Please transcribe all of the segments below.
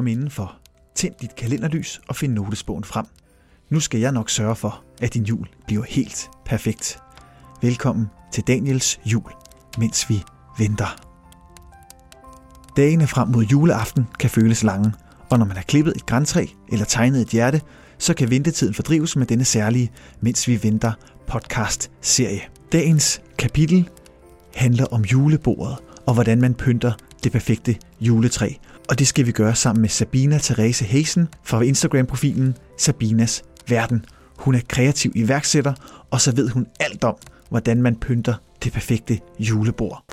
Kom indenfor, tænd dit kalenderlys og find notesbogen frem. Nu skal jeg nok sørge for, at din jul bliver helt perfekt. Velkommen til Daniels jul, mens vi venter. Dagene frem mod juleaften kan føles lange, og når man har klippet et græntræ eller tegnet et hjerte, så kan ventetiden fordrives med denne særlige Mens vi venter podcast-serie. Dagens kapitel handler om julebordet og hvordan man pynter det perfekte juletræ. Og det skal vi gøre sammen med Sabina Therese Hasen fra Instagram-profilen Sabinas Verden. Hun er kreativ iværksætter, og så ved hun alt om, hvordan man pynter det perfekte julebord.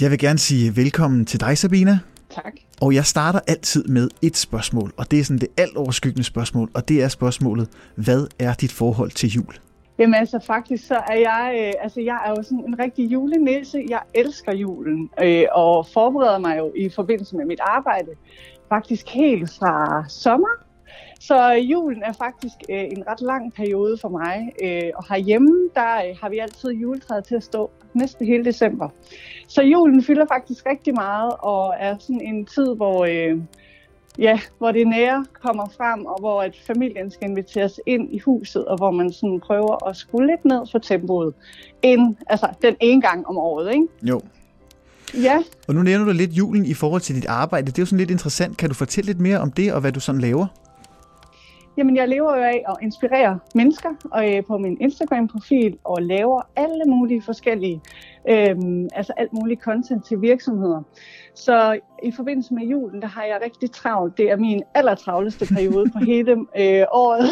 Jeg vil gerne sige velkommen til dig, Sabina. Tak. Og jeg starter altid med et spørgsmål, og det er sådan det alt overskyggende spørgsmål, og det er spørgsmålet, hvad er dit forhold til jul? Jamen altså faktisk så er jeg, øh, altså jeg er jo sådan en rigtig julenisse. Jeg elsker julen øh, og forbereder mig jo i forbindelse med mit arbejde faktisk helt fra sommer. Så julen er faktisk øh, en ret lang periode for mig. Øh, og herhjemme, der øh, har vi altid juletræet til at stå næsten hele december. Så julen fylder faktisk rigtig meget og er sådan en tid, hvor... Øh, ja, hvor det nære kommer frem, og hvor at familien skal inviteres ind i huset, og hvor man sådan prøver at skrue lidt ned for tempoet, end, altså den ene gang om året, ikke? Jo. Ja. Og nu nævner du lidt julen i forhold til dit arbejde. Det er jo sådan lidt interessant. Kan du fortælle lidt mere om det, og hvad du sådan laver? Jamen, jeg lever jo af at inspirere mennesker og, øh, på min Instagram-profil og laver alle mulige forskellige, øh, altså alt muligt content til virksomheder. Så i forbindelse med julen, der har jeg rigtig travlt. Det er min allertravleste periode på hele øh, året.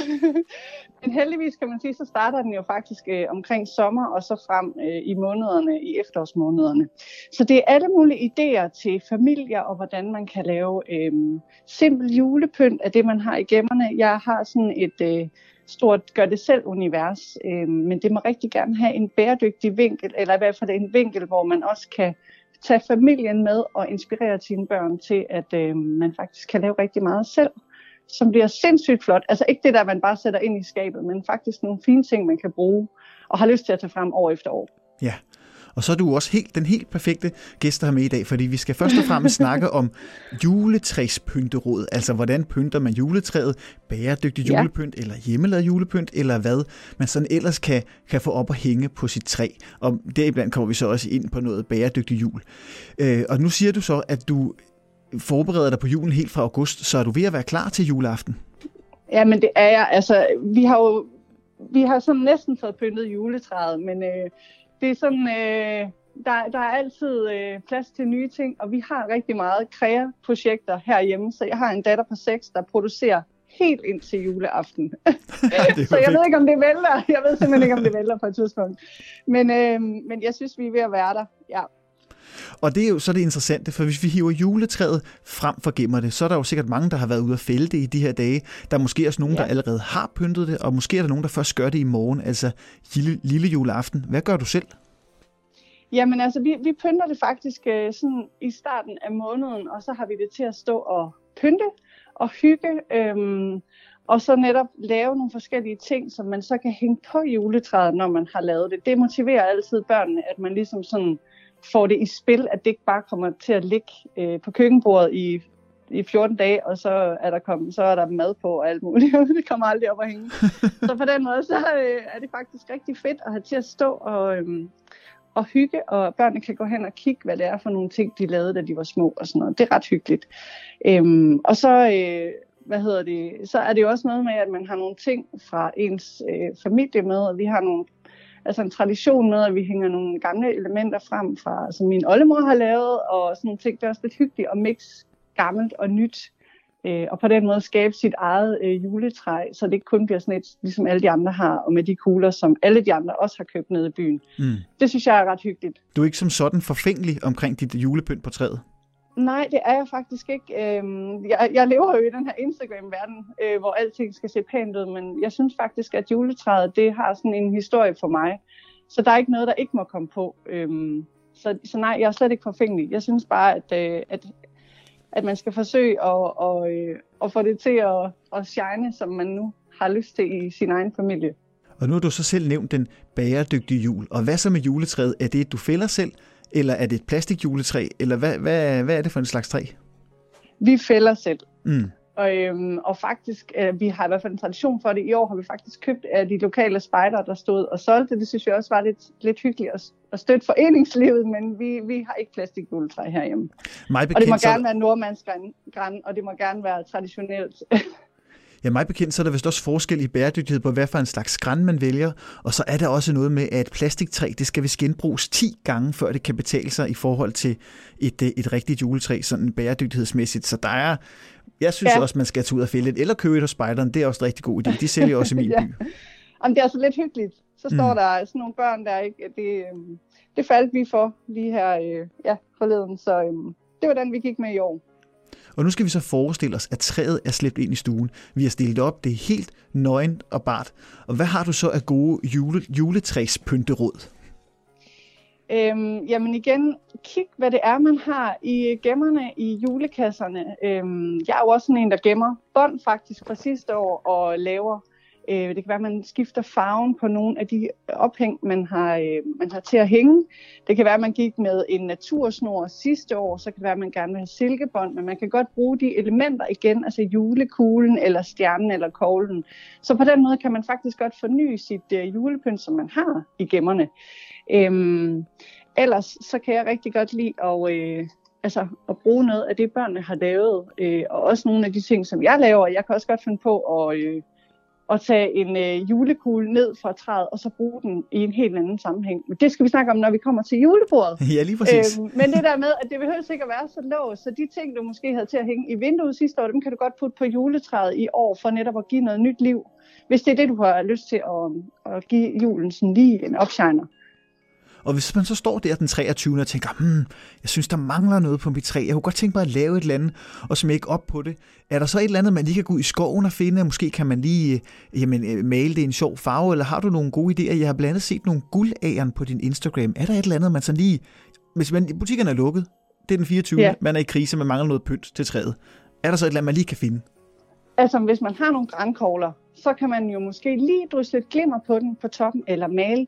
Men heldigvis kan man sige, så starter den jo faktisk øh, omkring sommer og så frem øh, i månederne, i efterårsmånederne. Så det er alle mulige idéer til familier og hvordan man kan lave øh, simpel julepynt af det, man har i gemmerne. Jeg har sådan et øh, stort gør-det-selv-univers, øh, men det må rigtig gerne have en bæredygtig vinkel, eller i hvert fald en vinkel, hvor man også kan tage familien med og inspirere sine børn til, at øh, man faktisk kan lave rigtig meget selv som bliver sindssygt flot. Altså ikke det der, man bare sætter ind i skabet, men faktisk nogle fine ting, man kan bruge og har lyst til at tage frem år efter år. Ja, og så er du også helt, den helt perfekte gæst, der har med i dag, fordi vi skal først og fremmest snakke om juletræspynteråd. Altså, hvordan pynter man juletræet? Bæredygtig ja. julepynt, eller hjemmelavet julepynt, eller hvad man sådan ellers kan, kan få op og hænge på sit træ. Og deriblandt kommer vi så også ind på noget bæredygtig jul. Øh, og nu siger du så, at du forbereder dig på julen helt fra august, så er du ved at være klar til juleaften? Ja, men det er jeg. Altså, vi har jo vi har sådan næsten fået pyntet juletræet, men øh, det er sådan, øh, der, der er altid øh, plads til nye ting, og vi har rigtig meget krea-projekter herhjemme, så jeg har en datter på 6, der producerer helt ind til juleaften. så jeg ved ikke, om det vælter. Jeg ved simpelthen ikke, om det vælter på et tidspunkt. Men, øh, men jeg synes, vi er ved at være der. Ja. Og det er jo så det interessante, for hvis vi hiver juletræet frem for gemmer det, så er der jo sikkert mange, der har været ude at fælde det i de her dage. Der er måske også nogen, ja. der allerede har pyntet det, og måske er der nogen, der først gør det i morgen, altså lille, lille juleaften. Hvad gør du selv? Jamen altså, vi, vi pynter det faktisk øh, sådan i starten af måneden, og så har vi det til at stå og pynte og hygge, øhm, og så netop lave nogle forskellige ting, som man så kan hænge på juletræet, når man har lavet det. Det motiverer altid børnene, at man ligesom sådan får det i spil, at det ikke bare kommer til at ligge øh, på køkkenbordet i, i 14 dage, og så er der kommet, så er der mad på og alt muligt. det kommer aldrig op at hænge. så på den måde, så øh, er det faktisk rigtig fedt at have til at stå og, øh, og hygge, og børnene kan gå hen og kigge, hvad det er for nogle ting, de lavede, da de var små og sådan noget. Det er ret hyggeligt. Øhm, og så, øh, hvad hedder det, så er det jo også noget med, at man har nogle ting fra ens øh, familie med, og vi har nogle altså en tradition med, at vi hænger nogle gamle elementer frem fra, som min oldemor har lavet, og sådan nogle ting. Det er også lidt hyggeligt at mixe gammelt og nyt, øh, og på den måde skabe sit eget øh, juletræ, så det ikke kun bliver sådan et, ligesom alle de andre har, og med de kugler, som alle de andre også har købt nede i byen. Mm. Det synes jeg er ret hyggeligt. Du er ikke som sådan forfængelig omkring dit julepynt på træet? Nej, det er jeg faktisk ikke. Øhm, jeg, jeg lever jo i den her Instagram-verden, øh, hvor alting skal se pænt ud, men jeg synes faktisk, at juletræet, det har sådan en historie for mig. Så der er ikke noget, der ikke må komme på. Øhm, så, så nej, jeg er slet ikke forfængelig. Jeg synes bare, at, øh, at, at man skal forsøge at, og, øh, at få det til at, at shine, som man nu har lyst til i sin egen familie. Og nu har du så selv nævnt den bæredygtige jul. Og hvad så med juletræet? Er det, du fælder selv, eller er det et plastikjuletræ, eller hvad, hvad, hvad er det for en slags træ? Vi fælder selv. Mm. Og, øhm, og faktisk, øh, vi har i hvert fald en tradition for det. I år har vi faktisk købt af de lokale spejdere, der stod og solgte. Det synes jeg også var lidt, lidt hyggeligt at, at støtte foreningslivet, men vi, vi har ikke plastikjuletræ herhjemme. Mig bekendt, og det må så- gerne være nordmandsgræn, og det må gerne være traditionelt. Ja, mig bekendt, så er der vist også forskel i bæredygtighed på, hvad for en slags græn man vælger. Og så er der også noget med, at plastiktræ, det skal vist genbruges 10 gange, før det kan betale sig i forhold til et, øh, et rigtigt juletræ, sådan bæredygtighedsmæssigt. Så der er, jeg synes ja. Også, man skal tage ud og fælde et, eller købe et hos spejderen. Det er også en rigtig god idé. De sælger også i min Ja. by. Jamen, det er altså lidt hyggeligt. Så står Mm. mm. der sådan nogle børn der, ikke? Det, øhm, det faldt vi for lige her øh, ja, forleden, så øhm, det var den, vi gik med i år. Og nu skal vi så forestille os, at træet er slæbt ind i stuen. Vi har stillet det op, det er helt nøgent og bart. Og hvad har du så af gode jule, juletræspynteråd? Øhm, jamen igen, kig hvad det er, man har i gemmerne i julekasserne. Øhm, jeg er jo også sådan en, der gemmer bånd faktisk fra sidste år og laver. Øh, det kan være, at man skifter farven på nogle af de ophæng, man har, øh, man har til at hænge. Det kan være, at man gik med en natursnor sidste år, så kan det være, at man gerne vil have silkebånd, men man kan godt bruge de elementer igen, altså julekuglen eller stjernen eller koglen. Så på den måde kan man faktisk godt forny sit øh, julepynt, som man har i gemmerne. Øhm, ellers så kan jeg rigtig godt lide at, øh, altså, at bruge noget af det, børnene har lavet, øh, og også nogle af de ting, som jeg laver. Jeg kan også godt finde på at, øh, at tage en øh, julekugle ned fra træet, og så bruge den i en helt anden sammenhæng. Men det skal vi snakke om, når vi kommer til julebordet. Ja, lige præcis. Øhm, men det der med, at det behøver ikke at være så låst, så de ting, du måske havde til at hænge i vinduet sidste år, dem kan du godt putte på juletræet i år, for netop at give noget nyt liv. Hvis det er det, du har lyst til at, at give julen sådan lige en opshiner. Og hvis man så står der den 23. og tænker, hmm, jeg synes, der mangler noget på mit træ, jeg kunne godt tænke mig at lave et eller andet, og smække op på det. Er der så et eller andet, man lige kan gå ud i skoven og finde? Måske kan man lige øh, jamen, øh, male det i en sjov farve, eller har du nogle gode idéer? Jeg har blandt andet set nogle guldagern på din Instagram. Er der et eller andet, man så lige... Hvis man, butikkerne er lukket, det er den 24. Ja. Man er i krise, man mangler noget pynt til træet. Er der så et eller andet, man lige kan finde? Altså, hvis man har nogle grænkogler, så kan man jo måske lige drysse lidt glimmer på den på toppen, eller male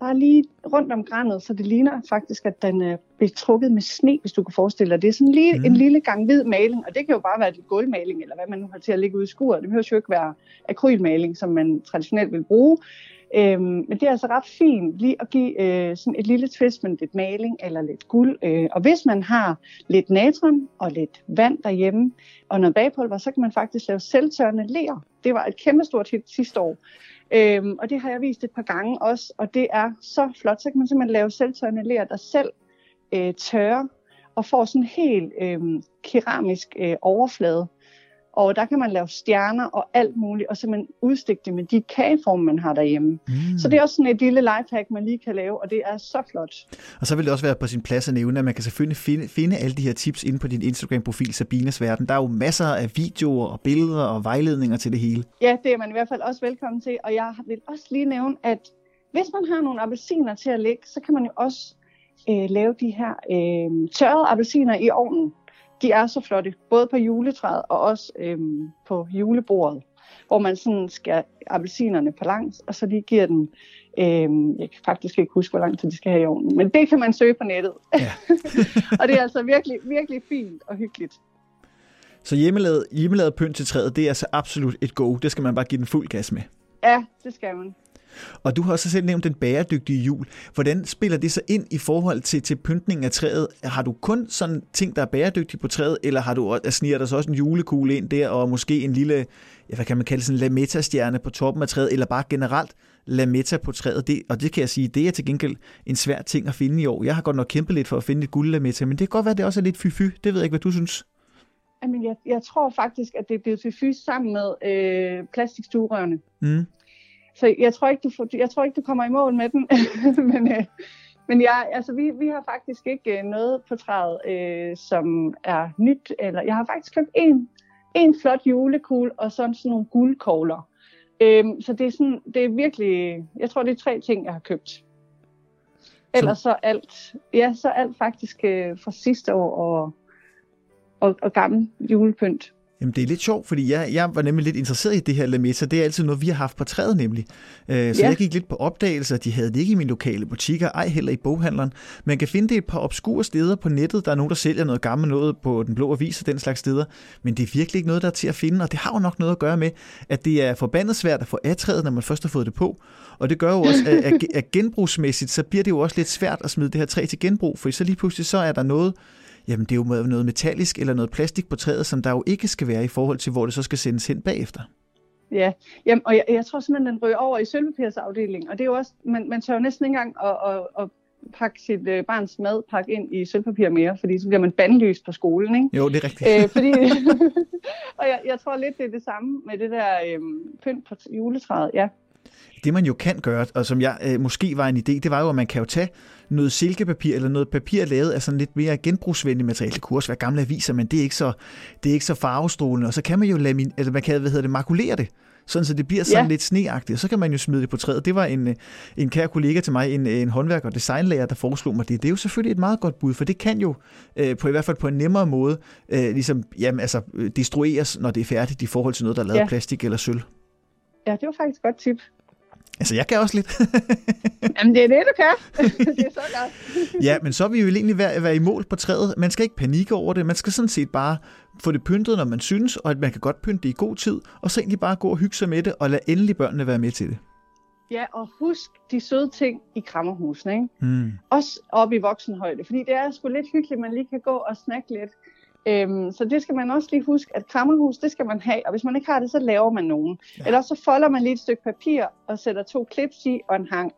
bare lige rundt om grænet, så det ligner faktisk, at den er betrukket med sne, hvis du kan forestille dig det. er sådan lige Mm. mm. en lille gang hvid maling, og det kan jo bare være lidt gulvmaling, eller hvad man nu har til at ligge ude i skuret. Det behøver jo ikke være akrylmaling, som man traditionelt vil bruge. Øhm, men det er altså ret fint lige at give øh, sådan et lille twist med lidt maling eller lidt guld. Øh, og hvis man har lidt natron og lidt vand derhjemme og noget bagpulver, så kan man faktisk lave selvtørrende ler. Det var et kæmpestort hit sidste år. Øhm, og det har jeg vist et par gange også, og det er så flot. Så kan man simpelthen lave selvtørrende ler, der selv øh, tørrer og får sådan en helt øh, keramisk øh, overflade. Og der kan man lave stjerner og alt muligt, og simpelthen udstikke det med de kageformer, man har derhjemme. Mm. Så det er også sådan et lille lifehack, man lige kan lave, og det er så flot. Og så vil det også være på sin plads at nævne, at man kan selvfølgelig finde, finde alle de her tips inde på din Instagram-profil, Sabines Verden. Der er jo masser af videoer og billeder og vejledninger til det hele. Ja, det er man i hvert fald også velkommen til. Og jeg vil også lige nævne, at hvis man har nogle appelsiner til at lægge, så kan man jo også øh, lave de her øh, tørrede appelsiner i ovnen. De er så flotte, både på juletræet og også øh, på julebordet, hvor man sådan skærer appelsinerne på langs, og så lige giver den, øh, jeg kan faktisk ikke huske, hvor lang tid de skal have i ovnen, men det kan man søge på nettet. Ja. og det er altså virkelig, virkelig fint og hyggeligt. Så hjemmelavet, hjemmelavet pynt til træet, det er altså absolut et go. Det skal man bare give den fuld gas med. Ja, det skal man. Og du har også selv nævnt den bæredygtige jul. Hvordan spiller det så ind i forhold til, til pyntningen af træet? Har du kun sådan ting, der er bæredygtige på træet, eller har du, der sniger der så også en julekugle ind der, og måske en lille, ja, hvad kan man kalde sådan en lametta-stjerne på toppen af træet, eller bare generelt lametta på træet? Det, og det kan jeg sige, det er til gengæld en svær ting at finde i år. Jeg har godt nok kæmpet lidt for at finde et guld lametta, men det kan godt være, at det også er lidt fy-fy. Det ved jeg ikke, hvad du synes. Jamen, jeg, jeg tror faktisk, at det er blevet til fys sammen med øh, plastikstuerørene. Mm. Så jeg tror ikke, du, får, jeg tror ikke, du kommer i mål med den. men øh, men jeg, altså, vi, vi har faktisk ikke øh, noget på træet, øh, som er nyt. Eller, jeg har faktisk købt en, en flot julekugle og sådan, sådan nogle guldkogler. Øh, så det er, sådan, det er virkelig, jeg tror, det er tre ting, jeg har købt. Ellers så alt, ja, så alt faktisk øh, fra sidste år og, og, og gammel julepynt. Jamen, det er lidt sjovt, fordi jeg, jeg var nemlig lidt interesseret i det her lametta. Det er altid noget, vi har haft på træet nemlig. Øh, så ja. jeg gik lidt på opdagelser. De havde det ikke i mine lokale butikker, ej heller i boghandleren. Man kan finde det et par obskure steder på nettet. Der er nogen, der sælger noget gammelt noget på Den Blå Avis og den slags steder. Men det er virkelig ikke noget, der er til at finde, og det har jo nok noget at gøre med, at det er forbandet svært at få af træet, når man først har fået det på. Og det gør jo også, at, at, at genbrugsmæssigt, så bliver det jo også lidt svært at smide det her træ til genbrug, for så lige pludselig så er der noget, jamen det er jo noget metallisk eller noget plastik på træet, som der jo ikke skal være i forhold til, hvor det så skal sendes hen bagefter. Ja, jamen, og jeg, jeg tror simpelthen, den ryger over i sølvpapirsafdelingen, og det er jo også, man, man tør jo næsten ikke engang at, at, at pakke sit øh, barns mad pakke ind i sølvpapir mere, fordi så bliver man bandlyst på skolen, ikke? Jo, det er rigtigt. Æ, øh, fordi, og jeg, jeg tror lidt, det er det samme med det der øh, pynt på juletræet, ja. Det man jo kan gøre, og som jeg øh, måske var en idé, det var jo, at man kan jo tage noget silkepapir eller noget papir lavet af sådan lidt mere genbrugsvenligt materiale. Det kunne også være gamle aviser, men det er ikke så, det er ikke så farvestrålende. Og så kan man jo lamin, eller man kan, hvad hedder det, makulere det sådan så det bliver sådan ja. lidt sneagtigt, og så kan man jo smide det på træet. Det var en, øh, en kær kollega til mig, en, en håndværker og designlærer, der foreslog mig det. Det er jo selvfølgelig et meget godt bud, for det kan jo øh, på i hvert fald på en nemmere måde øh, ligesom, jamen, altså, øh, destrueres, når det er færdigt i forhold til noget, der er lavet ja. plastik eller sølv. Ja, det var faktisk et godt tip. Altså, jeg kan også lidt. Jamen, det er det, du kan. det er så godt. ja, men så er vi jo egentlig ved at være i mål på træet. Man skal ikke panikke over det. Man skal sådan set bare få det pyntet, når man synes, og at man kan godt pynte det i god tid, og så egentlig bare gå og hygge sig med det, og lade endelig børnene være med til det. Ja, og husk de søde ting i krammerhusene, ikke? Mm. Også oppe i voksenhøjde, fordi det er sgu lidt hyggeligt, man lige kan gå og snakke lidt. Øhm, så det skal man også lige huske, at krammerhus, det skal man have, og hvis man ikke har det, så laver man nogen. Ja. Eller så folder man lige et stykke papir og sætter to klips i og en hank.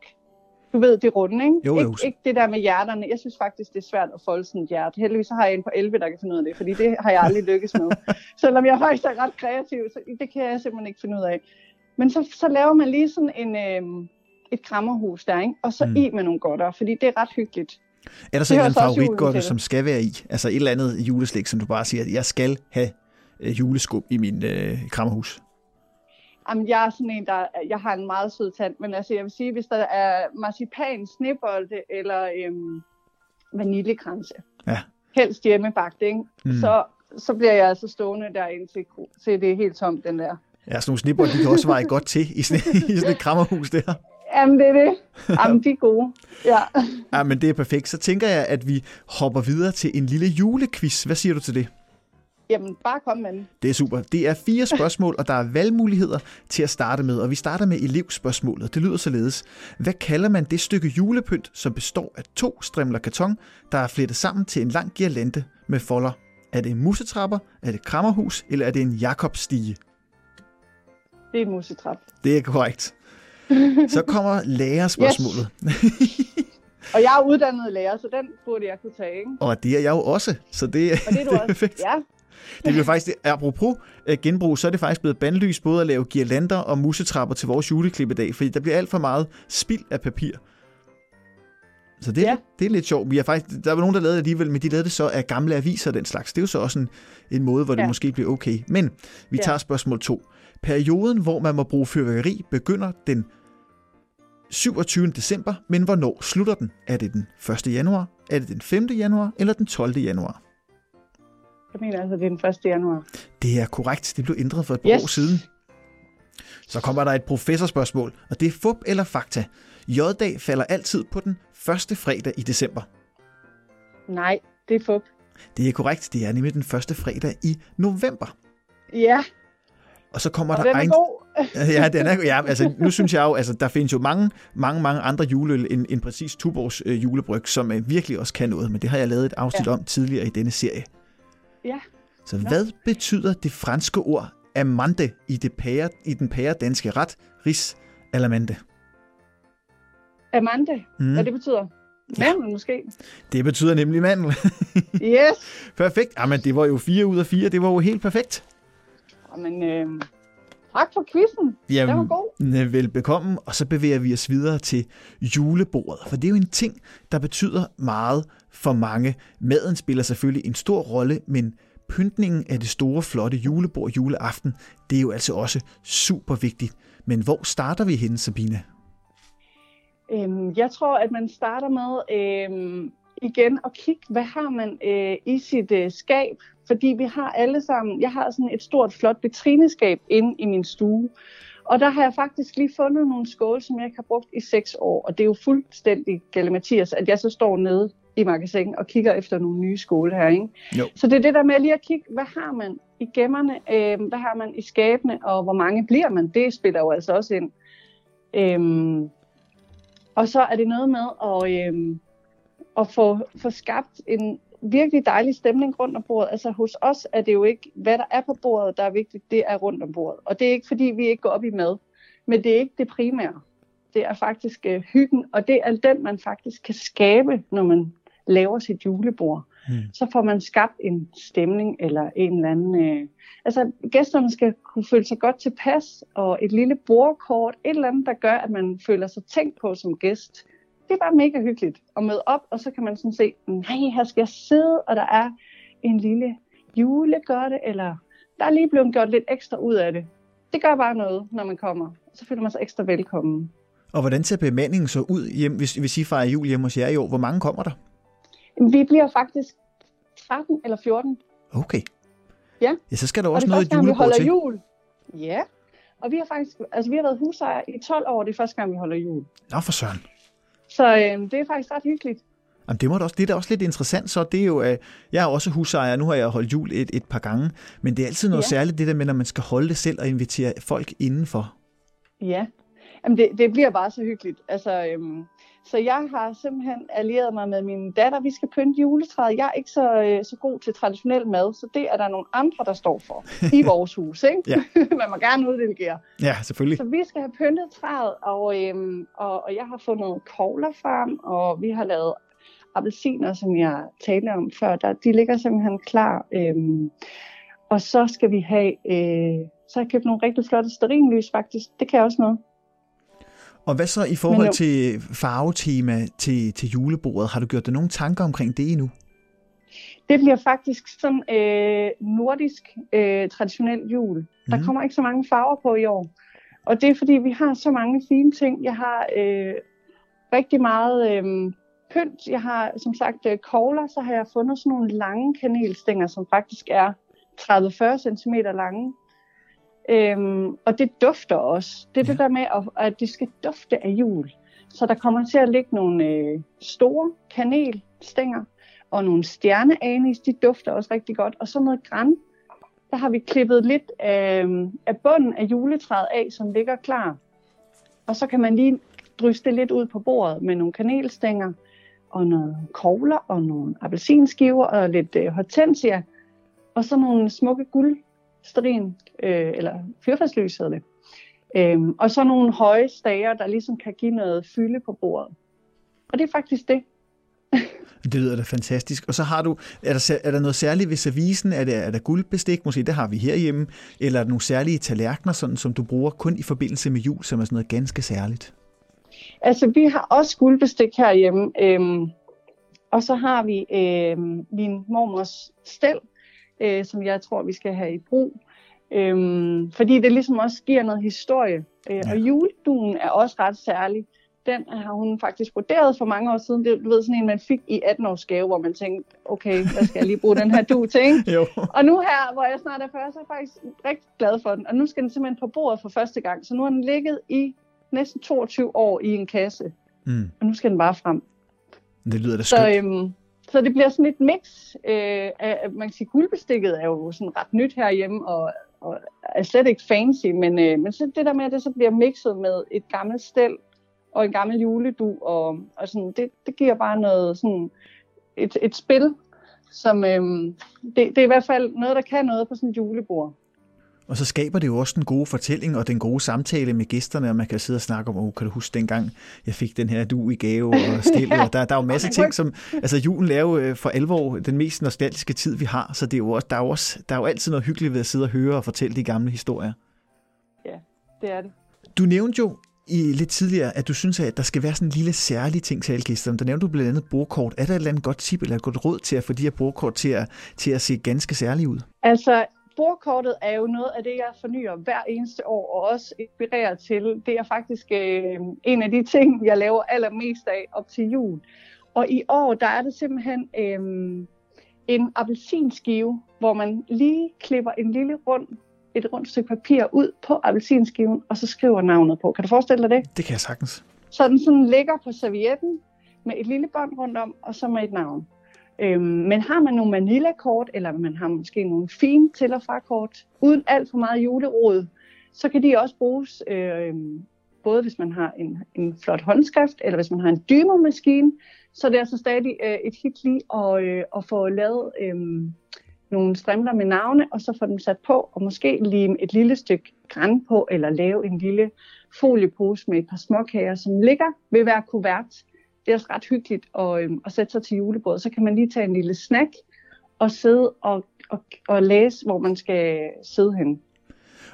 Du ved, det runde, ikke? Jo, jo. Ik- ikke det der med hjerterne. Jeg synes faktisk, det er svært at folde sådan et hjerte. Heldigvis så har jeg en på 11, der kan finde ud af det, fordi det har jeg aldrig lykkes med. Selvom jeg faktisk er ret kreativ, så det kan jeg simpelthen ikke finde ud af. Men så, så laver man lige sådan en, øh, et krammerhus der, ikke? og så mm. i med nogle godter, fordi det er ret hyggeligt. Er der så en favoritgodte, som skal være i? Altså et eller andet juleslik, som du bare siger, at jeg skal have øh, juleskum i min øh, krammerhus? Jamen, jeg er sådan en, der jeg har en meget sød tand, men altså, jeg vil sige, hvis der er marcipan, snebolde eller øhm, vaniljekranse, ja. helst hjemmebagt, ikke? Mm. Så, så bliver jeg altså stående derinde til, til det er helt tomt, den der. Ja, sådan nogle snebolde, de kan også veje godt til i sådan, i sådan et krammerhus der. Jamen, det er det. Jamen, de er gode. Ja. ja, men det er perfekt. Så tænker jeg, at vi hopper videre til en lille julequiz. Hvad siger du til det? Jamen, bare kom med den. Det er super. Det er fire spørgsmål, og der er valgmuligheder til at starte med. Og vi starter med elevspørgsmålet. Det lyder således. Hvad kalder man det stykke julepynt, som består af to strimler karton, der er flettet sammen til en lang girlande med folder? Er det en musetrapper, er det krammerhus, eller er det en Jakobstige? Det er en musetrap. Det er korrekt. Så kommer lærerspørgsmålet. Yes. Og jeg er uddannet lærer, så den burde jeg kunne tage, ikke? Og det er jeg jo også, så det, og det er, du det er også. perfekt. Ja. Det bliver faktisk, apropos uh, genbrug, så er det faktisk blevet bandlyst både at lave girlander og musetrapper til vores juleklip i dag, fordi der bliver alt for meget spild af papir. Så det, ja. det er lidt sjovt. Vi har faktisk, der var nogen, der lavede det alligevel, men de lavede det så af gamle aviser og den slags. Det er jo så også en, en måde, hvor det ja. måske bliver okay. Men vi tager ja. spørgsmål to. Perioden, hvor man må bruge fyrværkeri, begynder den 27. december, men hvornår slutter den? Er det den 1. januar, er det den 5. januar eller den 12. januar? Jeg mener altså, det er den 1. januar. Det er korrekt. Det blev ændret for et par yes. år siden. Så kommer der et professorspørgsmål, og det er fup eller fakta. J-dag falder altid på den første fredag i december. Nej, det er fup. Det er korrekt. Det er nemlig den første fredag i november. Ja. Og så kommer og der er egen... god. ja, den er, ja, altså, nu synes jeg jo, altså, der findes jo mange, mange, mange andre juleøl end, end præcis Tuborgs øh, julebryg, som øh, virkelig også kan noget, men det har jeg lavet et afsnit ja. om tidligere i denne serie. Ja. Så Nå. hvad betyder det franske ord amande i, det pære, i den pære danske ret, ris alamande? Amande? Mm. Hvad det betyder? Mandel ja. måske? Det betyder nemlig mandel. yes. Perfekt. Jamen, det var jo fire ud af fire. Det var jo helt perfekt. Jamen, øh, tak for quizzen. Jamen, det var god. Velbekomme. Og så bevæger vi os videre til julebordet. For det er jo en ting, der betyder meget for mange. Maden spiller selvfølgelig en stor rolle, men pyntningen af det store, flotte julebord juleaften, det er jo altså også super vigtigt. Men hvor starter vi henne, Sabine? Øhm, jeg tror, at man starter med øhm, igen at kigge, hvad har man øh, i sit øh, skab fordi vi har alle sammen, jeg har sådan et stort, flot vitrineskab inde i min stue, og der har jeg faktisk lige fundet nogle skåle, som jeg ikke har brugt i seks år, og det er jo fuldstændig Galle Mathias, at jeg så står nede i magasinet og kigger efter nogle nye skåle her. Ikke? Jo. Så det er det der med lige at kigge, hvad har man i gemmerne, øh, hvad har man i skabene, og hvor mange bliver man, det spiller jo altså også ind. Øhm, og så er det noget med at, øhm, at få, få skabt en virkelig dejlig stemning rundt om bordet. Altså hos os er det jo ikke, hvad der er på bordet, der er vigtigt, det er rundt om bordet. Og det er ikke fordi, vi ikke går op i mad, men det er ikke det primære. Det er faktisk øh, hyggen, og det er den, man faktisk kan skabe, når man laver sit julebord. Mm. Så får man skabt en stemning eller en eller anden... Øh, altså gæsterne skal kunne føle sig godt tilpas, og et lille bordkort, et eller andet, der gør, at man føler sig tænkt på som gæst. Det er bare mega hyggeligt at møde op, og så kan man sådan se, nej, her skal jeg sidde, og der er en lille julegørte, eller der er lige blevet gjort lidt ekstra ud af det. Det gør bare noget, når man kommer. Så føler man sig ekstra velkommen. Og hvordan ser bemandingen så ud, hjem, hvis, hvis I fejrer jul hjemme hos jer i år? Hvor mange kommer der? Vi bliver faktisk 13 eller 14. Okay. Ja. Ja, så skal der Og også er noget vi julebord holder til. jul. Ja. Og vi har faktisk, altså vi har været husejer i 12 år, det er første gang, vi holder jul. Nå for søren. Så øh, det er faktisk ret hyggeligt. Jamen, det, må da også, det er da også lidt interessant, så det er jo, øh, jeg er også husejer, nu har jeg holdt jul et, et par gange, men det er altid noget Ja. særligt, det der med, når man skal holde det selv og invitere folk indenfor. Ja. Jamen det, det bliver bare så hyggeligt. Altså, øhm, så jeg har simpelthen allieret mig med min datter. Vi skal pynte juletræet. Jeg er ikke så, øh, så god til traditionel mad, så det er der nogle andre, der står for i vores hus. Ikke? Ja. Man må gerne uddelegere. Ja, selvfølgelig. Så vi skal have pyntet træet, og, øhm, og, og jeg har fundet kogler frem, og vi har lavet appelsiner, som jeg talte om før. Der, de ligger simpelthen klar. Øhm, og så skal vi have, øh, så har jeg købt nogle rigtig flotte sterinlys faktisk. Det kan også noget. Og hvad så i forhold til farvetema til, til julebordet? Har du gjort dig nogle tanker omkring det endnu? Det bliver faktisk sådan øh, nordisk øh, traditionel jul. Der Mhm. kommer ikke så mange farver på i år. Og det er fordi, vi har så mange fine ting. Jeg har øh, rigtig meget øh, pynt. Jeg har som sagt øh, kogler, så har jeg fundet sådan nogle lange kanelstænger, som faktisk er 30-40 cm lange. Øhm, og det dufter også. Det er ja. Det der med, at, at det skal dufte af jul. Så der kommer til at ligge nogle øh, store kanelstænger, og nogle stjerneanis, de dufter også rigtig godt. Og så noget græn. Der har vi klippet lidt af, af bunden af juletræet af, som ligger klar. Og så kan man lige drysse det lidt ud på bordet med nogle kanelstænger, og noget kogler, og nogle appelsinskiver, og lidt øh, hortensia, og så nogle smukke guldsterin, øh, eller fyrfadslys hedder det. Øhm, og så nogle høje stager, der ligesom kan give noget fylde på bordet. Og det er faktisk det. Det lyder da fantastisk. Og så har du, er der, er der noget særligt ved servicen? Er der, er der guldbestik? Måske det har vi herhjemme. Eller er der nogle særlige tallerkener, sådan, som du bruger kun i forbindelse med jul, som er sådan noget ganske særligt? Altså, vi har også guldbestik herhjemme. Øhm, og så har vi øhm, min mormors stel, øh, som jeg tror, vi skal have i brug. Øhm, fordi det ligesom også giver noget historie. Øh, Ja. Og juleduen er også ret særlig. Den har hun faktisk vurderet for mange år siden. Det du ved, sådan en, man fik i 18-års gave, hvor man tænkte, okay, hvad skal jeg lige bruge den her du til? Ikke? Jo. Og nu her, hvor jeg snart er 40, så er jeg faktisk rigtig glad for den. Og nu skal den simpelthen på bordet for første gang. Så nu har den ligget i næsten 22 år i en kasse. Mm. Og nu skal den bare frem. Det lyder da Så, skønt. øhm, så det bliver sådan et mix. Øh, af, man kan sige, guldbestikket er jo sådan ret nyt herhjemme, og, og er slet ikke fancy, men, øh, men så det der med, at det så bliver mixet med et gammelt stel og en gammel juledu, og, og sådan, det, det giver bare noget sådan et, et spil, som øh, det, det er i hvert fald noget, der kan noget på sådan et julebord. Og så skaber det jo også den gode fortælling og den gode samtale med gæsterne, og man kan sidde og snakke om, oh, kan du huske dengang, jeg fik den her du i gave og stillet. Ja. og der, der er jo masser af ting, som, altså julen er jo øh, for alvor den mest nostalgiske tid, vi har, så det er jo også, der, er jo også, der er jo altid noget hyggeligt ved at sidde og høre og fortælle de gamle historier. Det er det. Du nævnte jo i lidt tidligere, at du synes, at der skal være sådan en lille særlig ting til alle gæsterne. Der nævnte du blandt andet bordkort. Er der et eller andet godt tip eller et godt råd til at få de her bordkort til at, til at se ganske særlige ud? Altså, bordkortet er jo noget af det, jeg fornyer hver eneste år, og også inspirerer til. Det er faktisk øh, en af de ting, jeg laver allermest af op til jul. Og i år, der er det simpelthen øh, en appelsinskive, hvor man lige klipper en lille rund, et rundt stykke papir ud på appelsinskiven, og så skriver navnet på. Kan du forestille dig det? Det kan jeg sagtens. Så den sådan ligger på servietten med et lille bånd rundt om, og så med et navn. Øhm, men har man nogle Manila-kort, eller man har måske nogle fine til- og fra-kort, uden alt for meget julerod, så kan de også bruges, øh, både hvis man har en, en flot håndskrift, eller hvis man har en dymermaskine, så det er altså stadig øh, et hit lige at, øh, at få lavet øh, nogle strimler med navne, og så få dem sat på, og måske lime et lille stykke græn på, eller lave en lille foliepose med et par småkager, som ligger ved hver kuvert. Det er også ret hyggeligt at, øhm, at sætte sig til julebordet. Så kan man lige tage en lille snack og sidde og, og, og læse, hvor man skal sidde hen.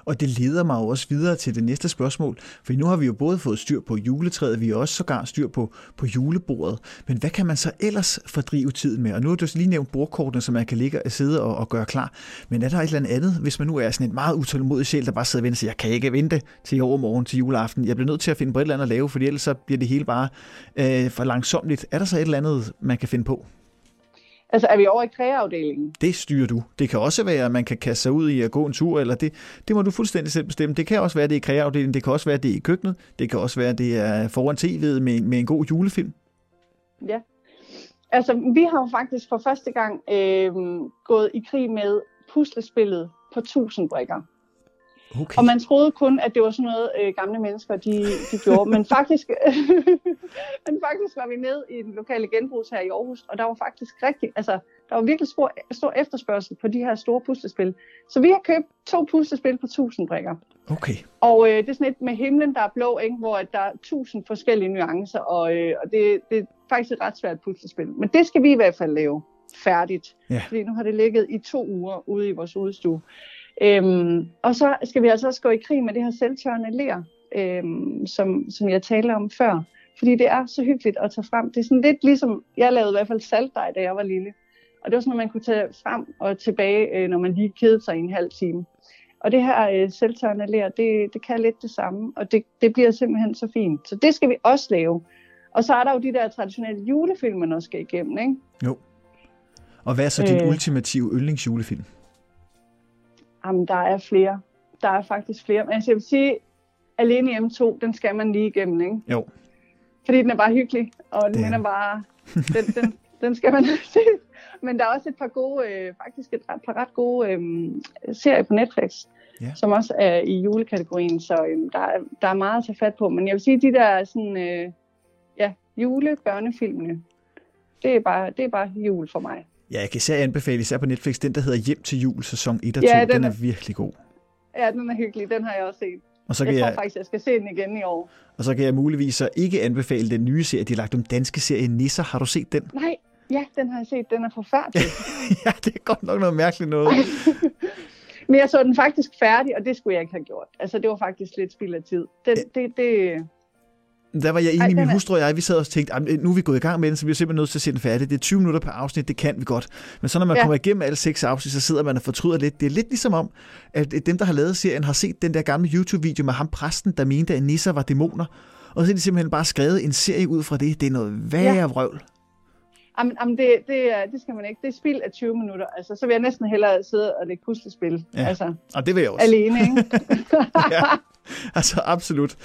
Og det leder mig jo også videre til det næste spørgsmål, for nu har vi jo både fået styr på juletræet, vi har også sågar styr på, på julebordet. Men hvad kan man så ellers fordrive tiden med? Og nu har du lige nævnt bordkortene, som man kan ligge og sidde og, og gøre klar. Men er der et eller andet, hvis man nu er sådan en meget utålmodig sjæl, der bare sidder og venter og siger, jeg kan ikke vente til i overmorgen til juleaften. Jeg bliver nødt til at finde på et eller andet at lave, for ellers så bliver det hele bare øh, for langsomt. Er der så et eller andet, man kan finde på? Altså er vi over i kræafdelingen? Det styrer du. Det kan også være, at man kan kaste sig ud i at gå en tur, eller det, det må du fuldstændig selv bestemme. Det kan også være, at det er i kræafdelingen, det kan også være, at det er i køkkenet, det kan også være, at det er foran tv'et med, med en god julefilm. Ja. Altså, vi har jo faktisk for første gang øh, gået i krig med puslespillet på 1000 brikker. Okay. Og man troede kun, at det var sådan noget, øh, gamle mennesker de, de gjorde. Men faktisk, men faktisk var vi nede i den lokale genbrugs her i Aarhus, og der var faktisk rigtig, altså, der var virkelig stor, stor efterspørgsel på de her store puslespil. Så vi har købt to puslespil på 1000 brikker. Okay. Og øh, det er sådan et med himlen, der er blå, ikke? hvor der er tusind forskellige nuancer, og, øh, og det, det er faktisk et ret svært puslespil. Men det skal vi i hvert fald lave færdigt. Ja. Fordi nu har det ligget i to uger ude i vores udstue. Øhm, og så skal vi altså også gå i krig med det her selvtørrende ler, øhm, som, som jeg talte om før. Fordi det er så hyggeligt at tage frem. Det er sådan lidt ligesom, jeg lavede i hvert fald saltdej, da jeg var lille. Og det var sådan noget, man kunne tage frem og tilbage, øh, når man lige kedede sig i en halv time. Og det her øh, selvtørrende ler, det, det kan lidt det samme, og det, det bliver simpelthen så fint. Så det skal vi også lave. Og så er der jo de der traditionelle julefilm, man også skal igennem, ikke? Jo. Og hvad er så din Øh. ultimative yndlingsjulefilm? Jamen, der er flere. Der er faktisk flere. Men altså, jeg vil sige, Alene hjemme 2, den skal man lige igennem, ikke? Jo. Fordi den er bare hyggelig, og den er bare... Den, den, den skal man se. Men der er også et par gode, øh, faktisk et ret- par ret gode øh, serier på Netflix, Ja. som også er i julekategorien, så øh, der, er, der er meget at tage fat på. Men jeg vil sige, de der sådan, øh, ja, julebørnefilmene, det er, bare, det er bare jul for mig. Ja, jeg kan især anbefale, især på Netflix, den der hedder Hjem til jul, sæson 1 og 2. Ja, den, den den er er- virkelig god. Ja, den er hyggelig. Den har jeg også set. Og så, Jeg kan tror jeg, faktisk, jeg skal se den igen i år. og så kan jeg muligvis så ikke anbefale den nye serie, de har lagt om danske serie Nisser. Har du set den? Nej, ja, den har jeg set. Den er forfærdelig. ja, det er godt nok noget mærkeligt noget. Men jeg så den faktisk færdig, og det skulle jeg ikke have gjort. Altså, det var faktisk lidt spild af tid. Det, det, det, Der var jeg enig, Ej, min hustru og jeg, vi sad og tænkte, "Ej, nu er vi gået i gang med den, så vi er simpelthen nødt til at se den færdig. Det er 20 minutter per afsnit, det kan vi godt. Men så når man ja. Kommer igennem alle seks afsnit, så sidder man og fortryder lidt. Det er lidt ligesom om, at dem, der har lavet serien, har set den der gamle YouTube-video med ham præsten, der mente, at nisser var dæmoner. Og så er de simpelthen bare skrevet en serie ud fra det. Det er noget værre ja. vrøvl. jamen, jamen det, det, det skal man ikke. Det er spild af 20 minutter. Altså, så vil jeg næsten hellere sidde og lægge puslespil. Ja. Altså, Og det vil jeg også. alene, ikke? ja, altså absolut.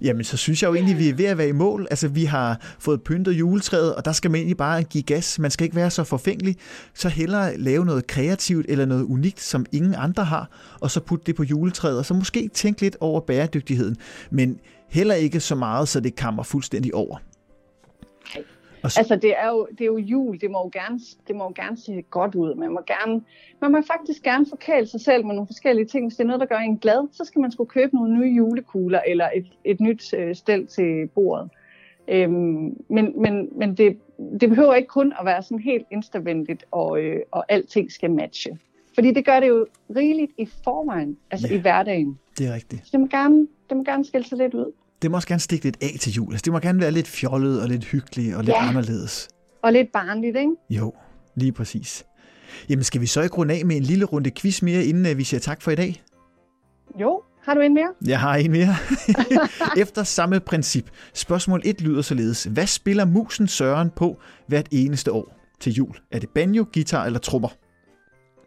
Jamen, så synes jeg jo egentlig, vi er ved at være i mål. Altså, vi har fået pyntet juletræet, og der skal man egentlig bare give gas. Man skal ikke være så forfængelig. Så hellere lave noget kreativt eller noget unikt, som ingen andre har, og så putte det på juletræet, og så måske tænke lidt over bæredygtigheden. Men heller ikke så meget, så det kammer fuldstændig over. Så, Altså, det er, jo, det er jo jul. Det må jo, gerne, det må jo gerne se godt ud. Man må, gerne, man må faktisk gerne forkæle sig selv med nogle forskellige ting. Hvis det er noget, der gør en glad, så skal man skulle købe nogle nye julekugler eller et, et nyt øh, stel til bordet. Øhm, men men, men det, det behøver ikke kun at være sådan helt instavenligt, og, øh, og alting skal matche. Fordi det gør det jo rigeligt i forvejen, altså Ja. i hverdagen. det er rigtigt. Så det må gerne, det må gerne skille sig lidt ud. Det må også gerne stikke lidt af til jul. Altså, det må gerne være lidt fjollet og lidt hyggeligt og lidt Ja. anderledes. Og lidt barnligt, ikke? Jo, lige præcis. Jamen, skal vi så ikke runde af med en lille runde quiz mere, inden øh, vi siger tak for i dag? Jo, har du en mere? Jeg har en mere. Efter samme princip. Spørgsmål 1 lyder således. Hvad spiller musen Søren på hvert eneste år? til jul? Er det banjo, guitar eller trommer?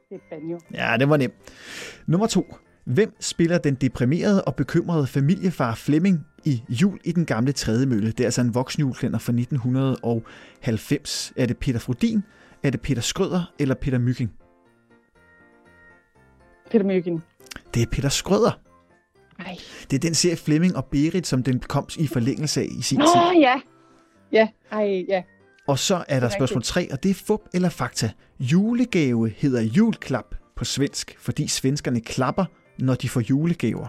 Det er banjo. Ja, det var nemt. Nummer to. Hvem spiller den deprimerede og bekymrede familiefar Flemming i Jul i den gamle tredje mølle? Det er altså en voksenjulklænder fra 1990. Er det Peter Frodin, er det Peter Skrøder eller Peter Myggen? Peter Myggen. Det er Peter Skrøder. Nej. Det er den serie Flemming og Berit, som den kom i forlængelse af i sin Nå, tid. ja. Ja, ej, ja. Og så er der er spørgsmål 3, og det er fup eller fakta. Julegave hedder julklap på svensk, fordi svenskerne klapper, når de får julegaver.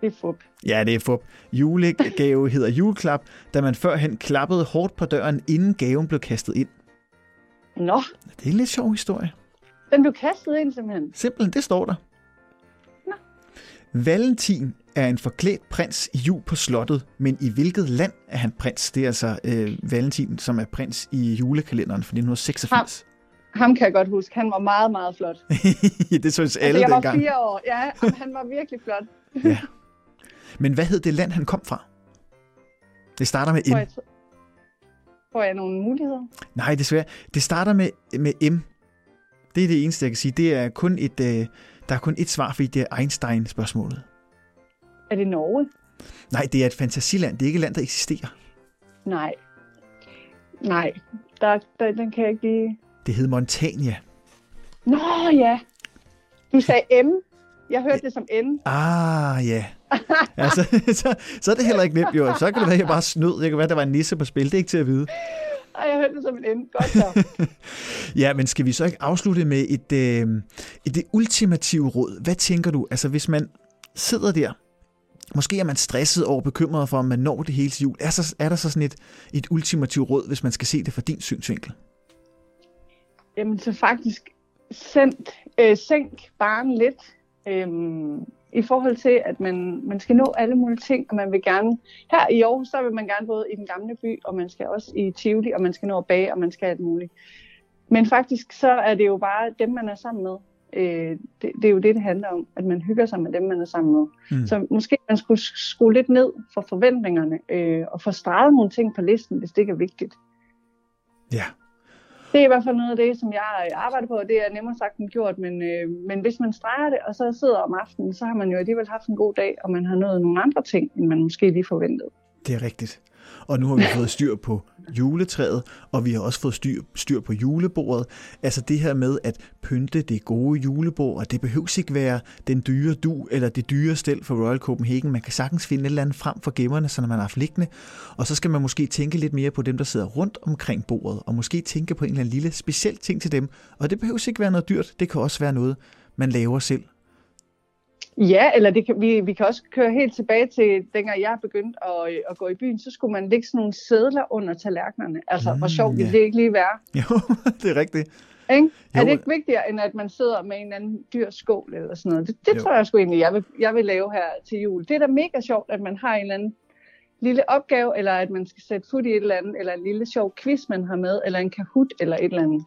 Det er fup. Ja, det er fup. Julegave hedder juleklap, da man førhen klappede hårdt på døren, inden gaven blev kastet ind. Nå, Det er en lidt sjov historie. den blev kastet ind simpelthen. Simpelthen, det står der. Nå. Valentin er en forklædt prins i jul på slottet, men i hvilket land er han prins? Det er altså øh, Valentin, som er prins i julekalenderen fra 1986. Ham kan jeg godt huske. Han var meget, meget flot. det synes Altså, alle jeg var dengang. fire år. Ja, jamen, han var virkelig flot. Ja. Men hvad hed det land, han kom fra? Det starter med Får M. jeg, får jeg nogle muligheder? Nej, desværre. Det starter med, med M. Det er det eneste, jeg kan sige. Det er kun et, øh, der er kun et svar, fordi det er Einstein-spørgsmålet. Er det Norge? Nej, det er et fantasiland. Det er ikke et land, der eksisterer. Nej. Nej, der, der, den kan jeg ikke lige... Det hed Montania. Nå ja, du sagde M. Jeg hørte det som N. Ah, ja. altså, så, så er det heller ikke nemt, jo. Så kan det være, at jeg bare snød. Det kan være, at der var en nisse på spil. Det er ikke til at vide. Ej, jeg hørte det som en N. Godt så. Ja, men skal vi så ikke afslutte med et, øh, et det ultimative råd? Hvad tænker du? Altså, hvis man sidder der, måske er man stresset og bekymret for, om man når det hele til jul. Er, så, er der så sådan et, et ultimativt råd, hvis man skal se det fra din synsvinkel? Jamen, så faktisk sendt, øh, sænk barn lidt øhm, i forhold til, at man, man skal nå alle mulige ting, og man vil gerne, her i Aarhus, så vil man gerne både i den gamle by, og man skal også i Tivoli, og man skal nå at bage, og man skal alt muligt. Men faktisk så er det jo bare dem, man er sammen med. Øh, det, det er jo det, det handler om, at man hygger sig med dem, man er sammen med. Mm. Så måske man skulle skrue lidt ned for forventningerne, øh, og få streget nogle ting på listen, hvis det ikke er vigtigt. Ja, det er i hvert fald noget af det, som jeg arbejder på, det er nemmere sagt end gjort, men, øh, men hvis man streger det, og så sidder om aftenen, så har man jo alligevel haft en god dag, og man har nået nogle andre ting, end man måske lige forventede. det er rigtigt. Og nu har vi fået styr på juletræet, og vi har også fået styr, styr på julebordet. Altså det her med at pynte det gode julebord, og det behøves ikke være den dyre du eller det dyre stel for Royal Copenhagen. Man kan sagtens finde et eller andet frem for gemmerne, så når man har haft liggende. Og så skal man måske tænke lidt mere på dem, der sidder rundt omkring bordet, og måske tænke på en eller anden lille speciel ting til dem. Og det behøves ikke være noget dyrt, det kan også være noget, man laver selv. Ja, eller det kan, vi, vi kan også køre helt tilbage til, dengang jeg begyndte at, at gå i byen, så skulle man lægge sådan nogle sædler under tallerkenerne. Altså, Mm, hvor sjovt ville ja. det ikke lige være? Jo, det er rigtigt. Ikke? Er Jo. det ikke vigtigere, end at man sidder med en eller anden dyr skål eller sådan noget? Det, det Jo. tror jeg sgu egentlig, jeg vil, jeg vil lave her til jul. Det er da mega sjovt, at man har en eller anden lille opgave, eller at man skal sætte fod i et eller andet, eller en lille sjov quiz, man har med, eller en kahoot, eller et eller andet.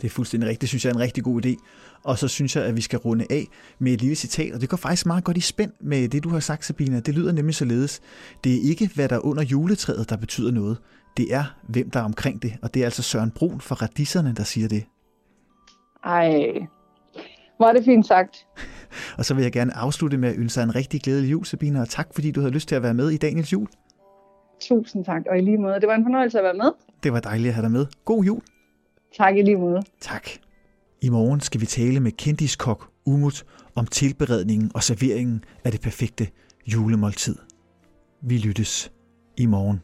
Det er fuldstændig rigtigt. Det synes jeg er en rigtig god idé. Og så synes jeg, at vi skal runde af med et lille citat, og det går faktisk meget godt i spænd med det, du har sagt, Sabina. Det lyder nemlig således. Det er ikke, hvad der er under juletræet, der betyder noget. Det er, hvem der er omkring det. Og det er altså Søren Brun fra Radisserne, der siger det. Ej, hvor er det fint sagt. Og så vil jeg gerne afslutte med at ønske dig en rigtig glædelig jul, Sabina, og tak fordi du havde lyst til at være med i Daniels jul. Tusind tak, og i lige måde. Det var en fornøjelse at være med. Det var dejligt at have dig med. God jul. Tak i lige måde. Tak. I morgen skal vi tale med kendiskok Umut om tilberedningen og serveringen af det perfekte julemåltid. Vi lyttes i morgen.